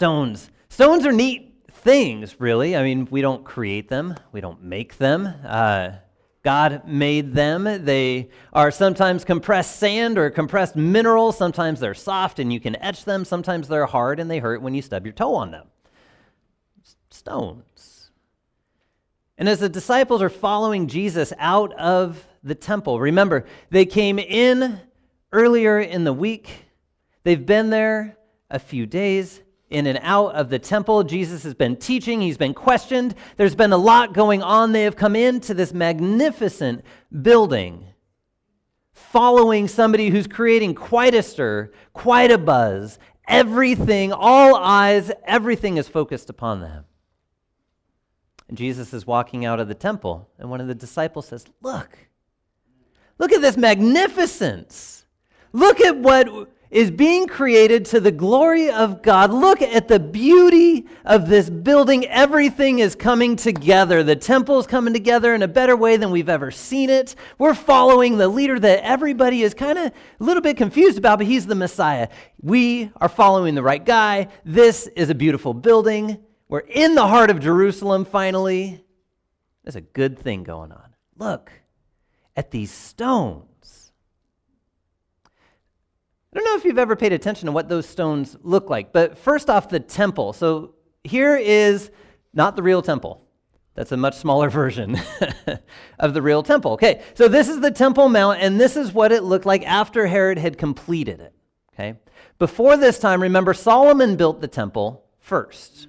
Stones. Stones are neat things, really. I mean, we don't create them, we don't make them. Uh, God made them. They are sometimes compressed sand or compressed minerals. Sometimes they're soft and you can etch them. Sometimes they're hard and they hurt when you stub your toe on them. Stones. And as the disciples are following Jesus out of the temple, remember, they came in earlier in the week. They've been there a few days in and out of the temple. Jesus has been teaching, he's been questioned. There's been a lot going on. They have come into this magnificent building, following somebody who's creating quite a stir, quite a buzz. Everything, all eyes, everything is focused upon them. And Jesus is walking out of the temple, and one of the disciples says, Look, look at this magnificence. Look at what is being created to the glory of God. Look at the beauty of this building. Everything is coming together. The temple is coming together in a better way than we've ever seen it. We're following the leader that everybody is kind of a little bit confused about, but he's the Messiah. We are following the right guy. This is a beautiful building. We're in the heart of Jerusalem finally. There's a good thing going on. Look at these stones. I don't know if you've ever paid attention to what those stones look like, but first off, the temple. So here is not the real temple. That's a much smaller version of the real temple. Okay, so this is the Temple Mount, and this is what it looked like after Herod had completed it. Okay, before this time, remember, Solomon built the temple first.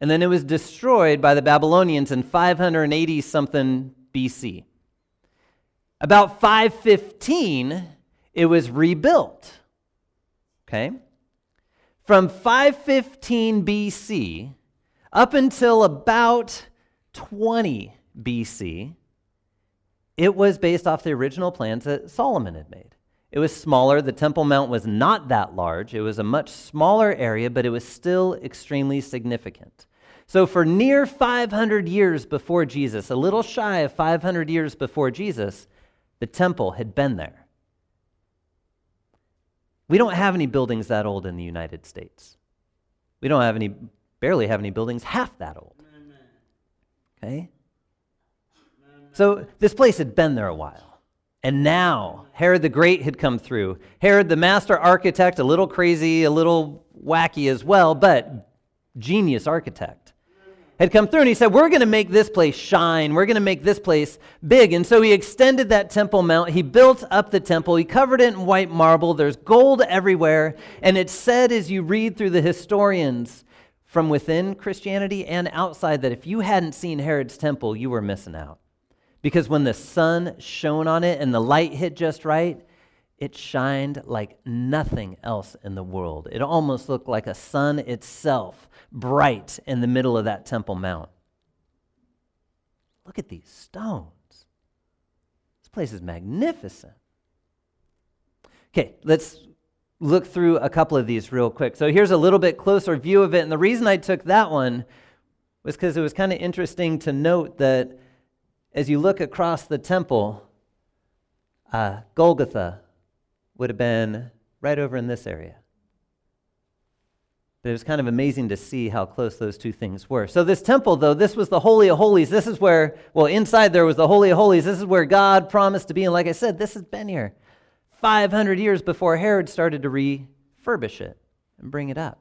And then it was destroyed by the Babylonians in 580 something BC. About 515, it was rebuilt. Okay? From 515 BC up until about 20 BC, it was based off the original plans that Solomon had made. It was smaller. The Temple Mount was not that large. It was a much smaller area, but it was still extremely significant. So, for near 500 years before Jesus, a little shy of 500 years before Jesus, the temple had been there. We don't have any buildings that old in the United States. We don't have any, barely have any buildings half that old. Okay? So this place had been there a while. And now Herod the Great had come through. Herod the master architect, a little crazy, a little wacky as well, but genius architect had come through and he said, We're going to make this place shine. We're going to make this place big. And so he extended that temple mount. He built up the temple. He covered it in white marble. There's gold everywhere. And it's said as you read through the historians from within Christianity and outside that if you hadn't seen Herod's temple, you were missing out. Because when the sun shone on it and the light hit just right, it shined like nothing else in the world. It almost looked like a sun itself bright in the middle of that Temple Mount. Look at these stones. This place is magnificent. Okay, let's look through a couple of these real quick. So here's a little bit closer view of it. And the reason I took that one was because it was kind of interesting to note that as you look across the temple, uh, Golgotha would have been right over in this area. But it was kind of amazing to see how close those two things were. So, this temple, though, this was the Holy of Holies. This is where, well, inside there was the Holy of Holies. This is where God promised to be. And like I said, this has been here 500 years before Herod started to refurbish it and bring it up.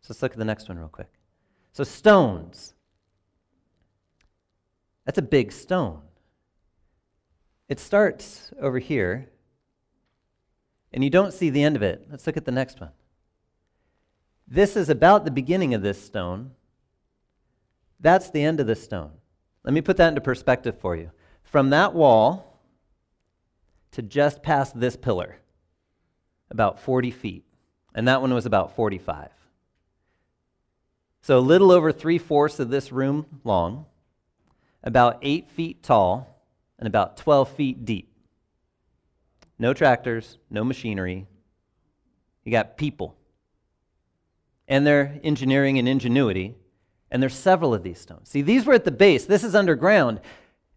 So, let's look at the next one real quick. So, stones. That's a big stone. It starts over here, and you don't see the end of it. Let's look at the next one. This is about the beginning of this stone. That's the end of the stone. Let me put that into perspective for you. From that wall to just past this pillar, about 40 feet. And that one was about 45. So a little over three fourths of this room long, about eight feet tall, and about 12 feet deep. No tractors, no machinery. You got people and their engineering and ingenuity. And there's several of these stones. See, these were at the base. This is underground.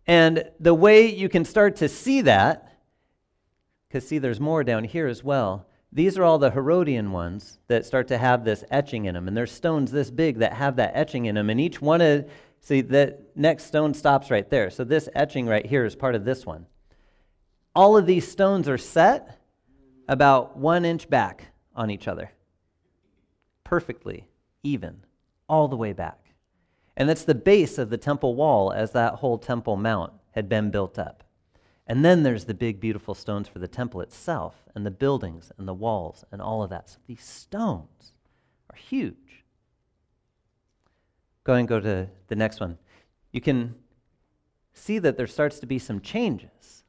And the way you can start to see that, because see, there's more down here as well. these are all the Herodian ones that start to have this etching in them. And there's stones this big that have that etching in them. And each one of, see, the next stone stops right there. So this etching right here is part of this one. All of these stones are set about one inch back on each other, perfectly even, all the way back. And that's the base of the temple wall as that whole temple mount had been built up. And then there's the big, beautiful stones for the temple itself, and the buildings, and the walls, and all of that. So these stones are huge. Go and go to the next one. You can see that there starts to be some changes.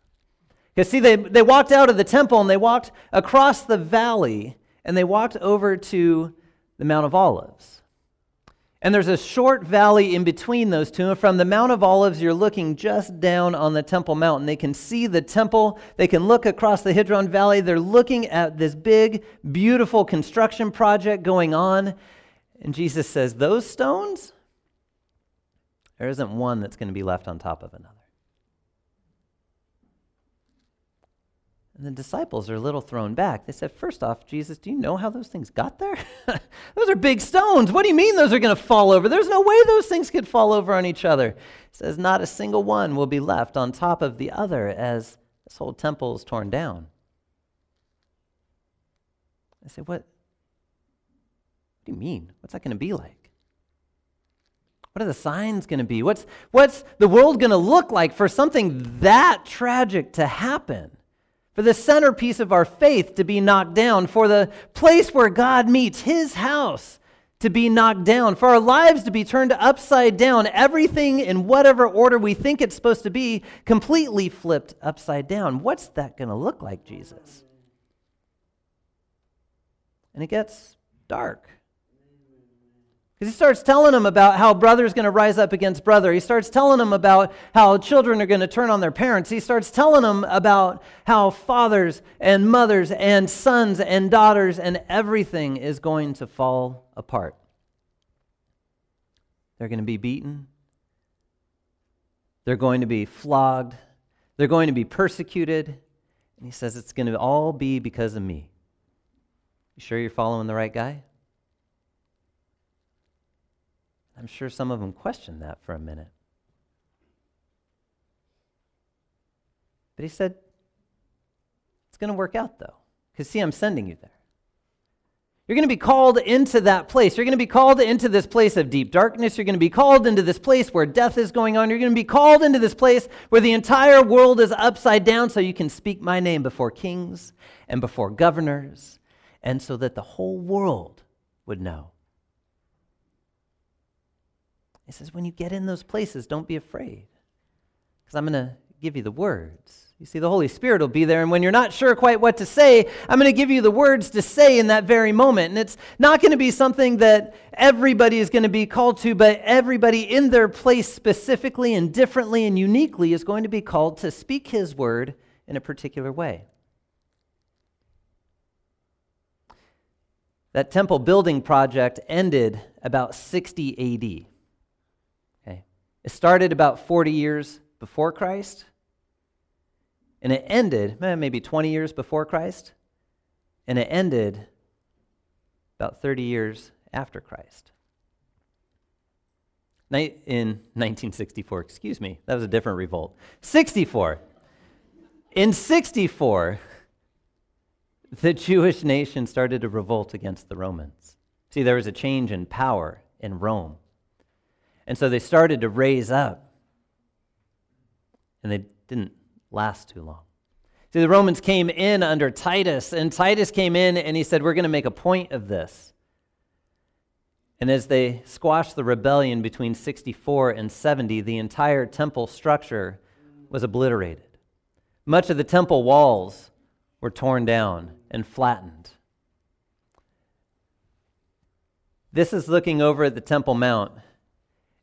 Because, see, they, they walked out of the temple and they walked across the valley and they walked over to the Mount of Olives. And there's a short valley in between those two. And from the Mount of Olives, you're looking just down on the Temple Mountain. They can see the temple. They can look across the Kidron Valley. They're looking at this big, beautiful construction project going on. And Jesus says, Those stones, there isn't one that's going to be left on top of another. And the disciples are a little thrown back. They said, First off, Jesus, do you know how those things got there? those are big stones. What do you mean those are going to fall over? There's no way those things could fall over on each other. He says, Not a single one will be left on top of the other as this whole temple is torn down. I said, What, what do you mean? What's that going to be like? What are the signs going to be? What's, what's the world going to look like for something that tragic to happen? For the centerpiece of our faith to be knocked down, for the place where God meets, his house, to be knocked down, for our lives to be turned upside down, everything in whatever order we think it's supposed to be, completely flipped upside down. What's that going to look like, Jesus? And it gets dark. He starts telling them about how brother's going to rise up against brother. He starts telling them about how children are going to turn on their parents. He starts telling them about how fathers and mothers and sons and daughters and everything is going to fall apart. They're going to be beaten. They're going to be flogged. They're going to be persecuted. And he says it's going to all be because of me. You sure you're following the right guy? I'm sure some of them questioned that for a minute. But he said, It's going to work out, though. Because, see, I'm sending you there. You're going to be called into that place. You're going to be called into this place of deep darkness. You're going to be called into this place where death is going on. You're going to be called into this place where the entire world is upside down so you can speak my name before kings and before governors, and so that the whole world would know he says, when you get in those places, don't be afraid, because I'm going to give you the words. You see, the Holy Spirit will be there, and when you're not sure quite what to say, I'm going to give you the words to say in that very moment. And it's not going to be something that everybody is going to be called to, but everybody in their place specifically and differently and uniquely is going to be called to speak His word in a particular way. That temple building project ended about 60 AD. It started about 40 years before Christ, and it ended eh, maybe 20 years before Christ, and it ended about 30 years after Christ. In 1964, excuse me, that was a different revolt. 64. In 64, the Jewish nation started to revolt against the Romans. See, there was a change in power in Rome. And so they started to raise up. And they didn't last too long. See, the Romans came in under Titus, and Titus came in and he said, We're going to make a point of this. And as they squashed the rebellion between 64 and 70, the entire temple structure was obliterated. Much of the temple walls were torn down and flattened. This is looking over at the Temple Mount.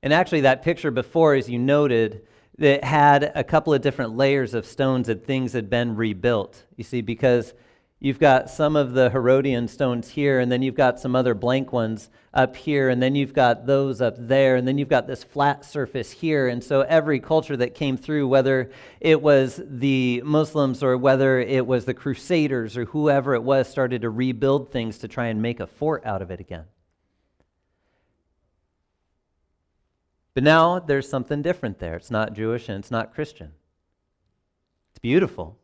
And actually, that picture before, as you noted, that had a couple of different layers of stones that things had been rebuilt. You see, because You've got some of the Herodian stones here, and then you've got some other blank ones up here, and then you've got those up there, and then you've got this flat surface here. And so every culture that came through, whether it was the Muslims or whether it was the Crusaders or whoever it was, started to rebuild things to try and make a fort out of it again. But now there's something different there. It's not Jewish and it's not Christian. It's beautiful.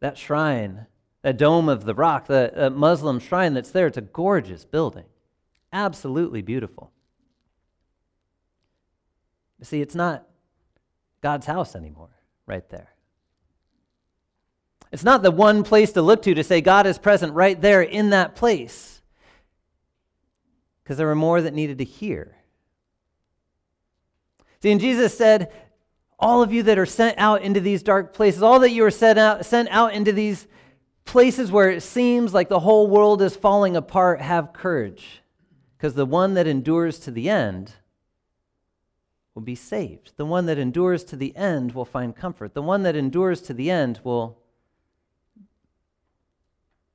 That shrine, that dome of the rock, the uh, Muslim shrine that's there, it's a gorgeous building. Absolutely beautiful. See, it's not God's house anymore, right there. It's not the one place to look to to say God is present right there in that place. Because there were more that needed to hear. See, and Jesus said, all of you that are sent out into these dark places, all that you are sent out, sent out into these places where it seems like the whole world is falling apart, have courage. Because the one that endures to the end will be saved. The one that endures to the end will find comfort. The one that endures to the end will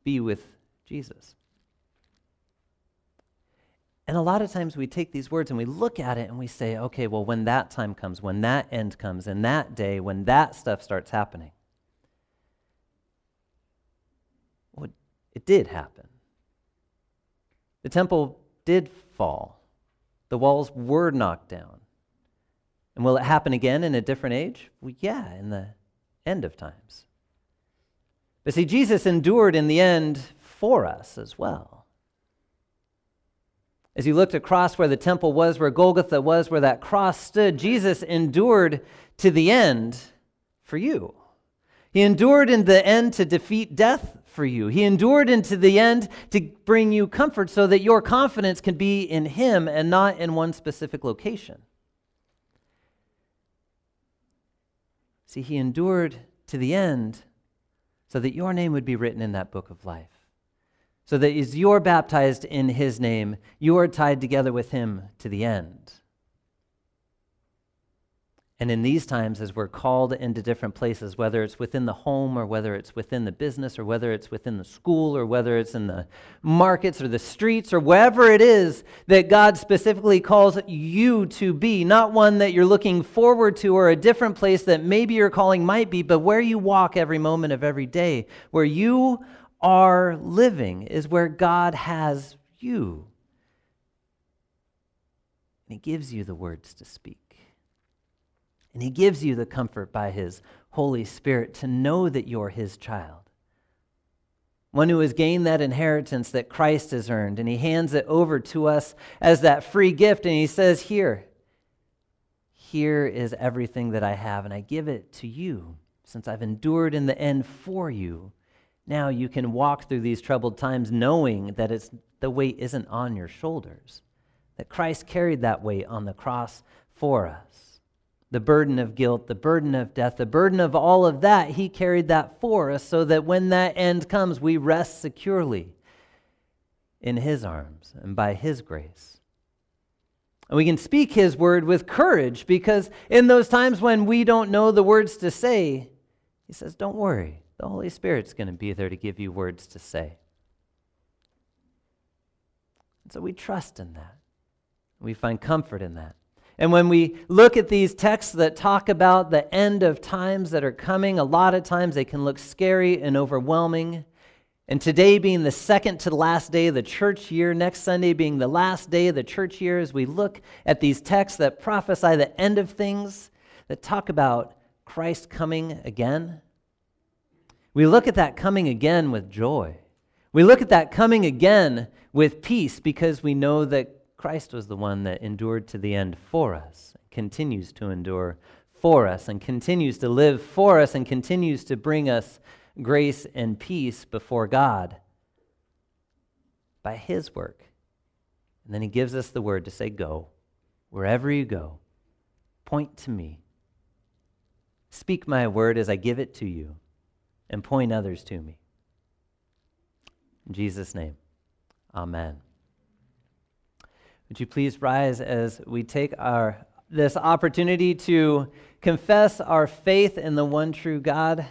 be with Jesus. And a lot of times we take these words and we look at it and we say, okay, well, when that time comes, when that end comes, and that day, when that stuff starts happening. Well, it did happen. The temple did fall, the walls were knocked down. And will it happen again in a different age? Well, yeah, in the end of times. But see, Jesus endured in the end for us as well. As you looked across where the temple was, where Golgotha was, where that cross stood, Jesus endured to the end for you. He endured in the end to defeat death for you. He endured into the end to bring you comfort so that your confidence can be in Him and not in one specific location. See, He endured to the end so that your name would be written in that book of life so that as you're baptized in his name, you are tied together with him to the end. And in these times, as we're called into different places, whether it's within the home or whether it's within the business or whether it's within the school or whether it's in the markets or the streets or wherever it is that God specifically calls you to be, not one that you're looking forward to or a different place that maybe your calling might be, but where you walk every moment of every day, where you are living is where God has you. And He gives you the words to speak. And He gives you the comfort by His Holy Spirit to know that you're His child. One who has gained that inheritance that Christ has earned, and He hands it over to us as that free gift, and He says, Here, here is everything that I have, and I give it to you, since I've endured in the end for you now you can walk through these troubled times knowing that it's, the weight isn't on your shoulders, that Christ carried that weight on the cross for us. The burden of guilt, the burden of death, the burden of all of that, He carried that for us so that when that end comes, we rest securely in His arms and by His grace. And we can speak His word with courage because in those times when we don't know the words to say, He says, Don't worry. The Holy Spirit's going to be there to give you words to say. And so we trust in that. We find comfort in that. And when we look at these texts that talk about the end of times that are coming, a lot of times they can look scary and overwhelming. And today being the second to the last day of the church year, next Sunday being the last day of the church year, as we look at these texts that prophesy the end of things, that talk about Christ coming again, we look at that coming again with joy. We look at that coming again with peace because we know that Christ was the one that endured to the end for us, continues to endure for us, and continues to live for us, and continues to bring us grace and peace before God by His work. And then He gives us the word to say, Go. Wherever you go, point to me. Speak my word as I give it to you and point others to me. In Jesus' name, amen. Would you please rise as we take our this opportunity to confess our faith in the one true God?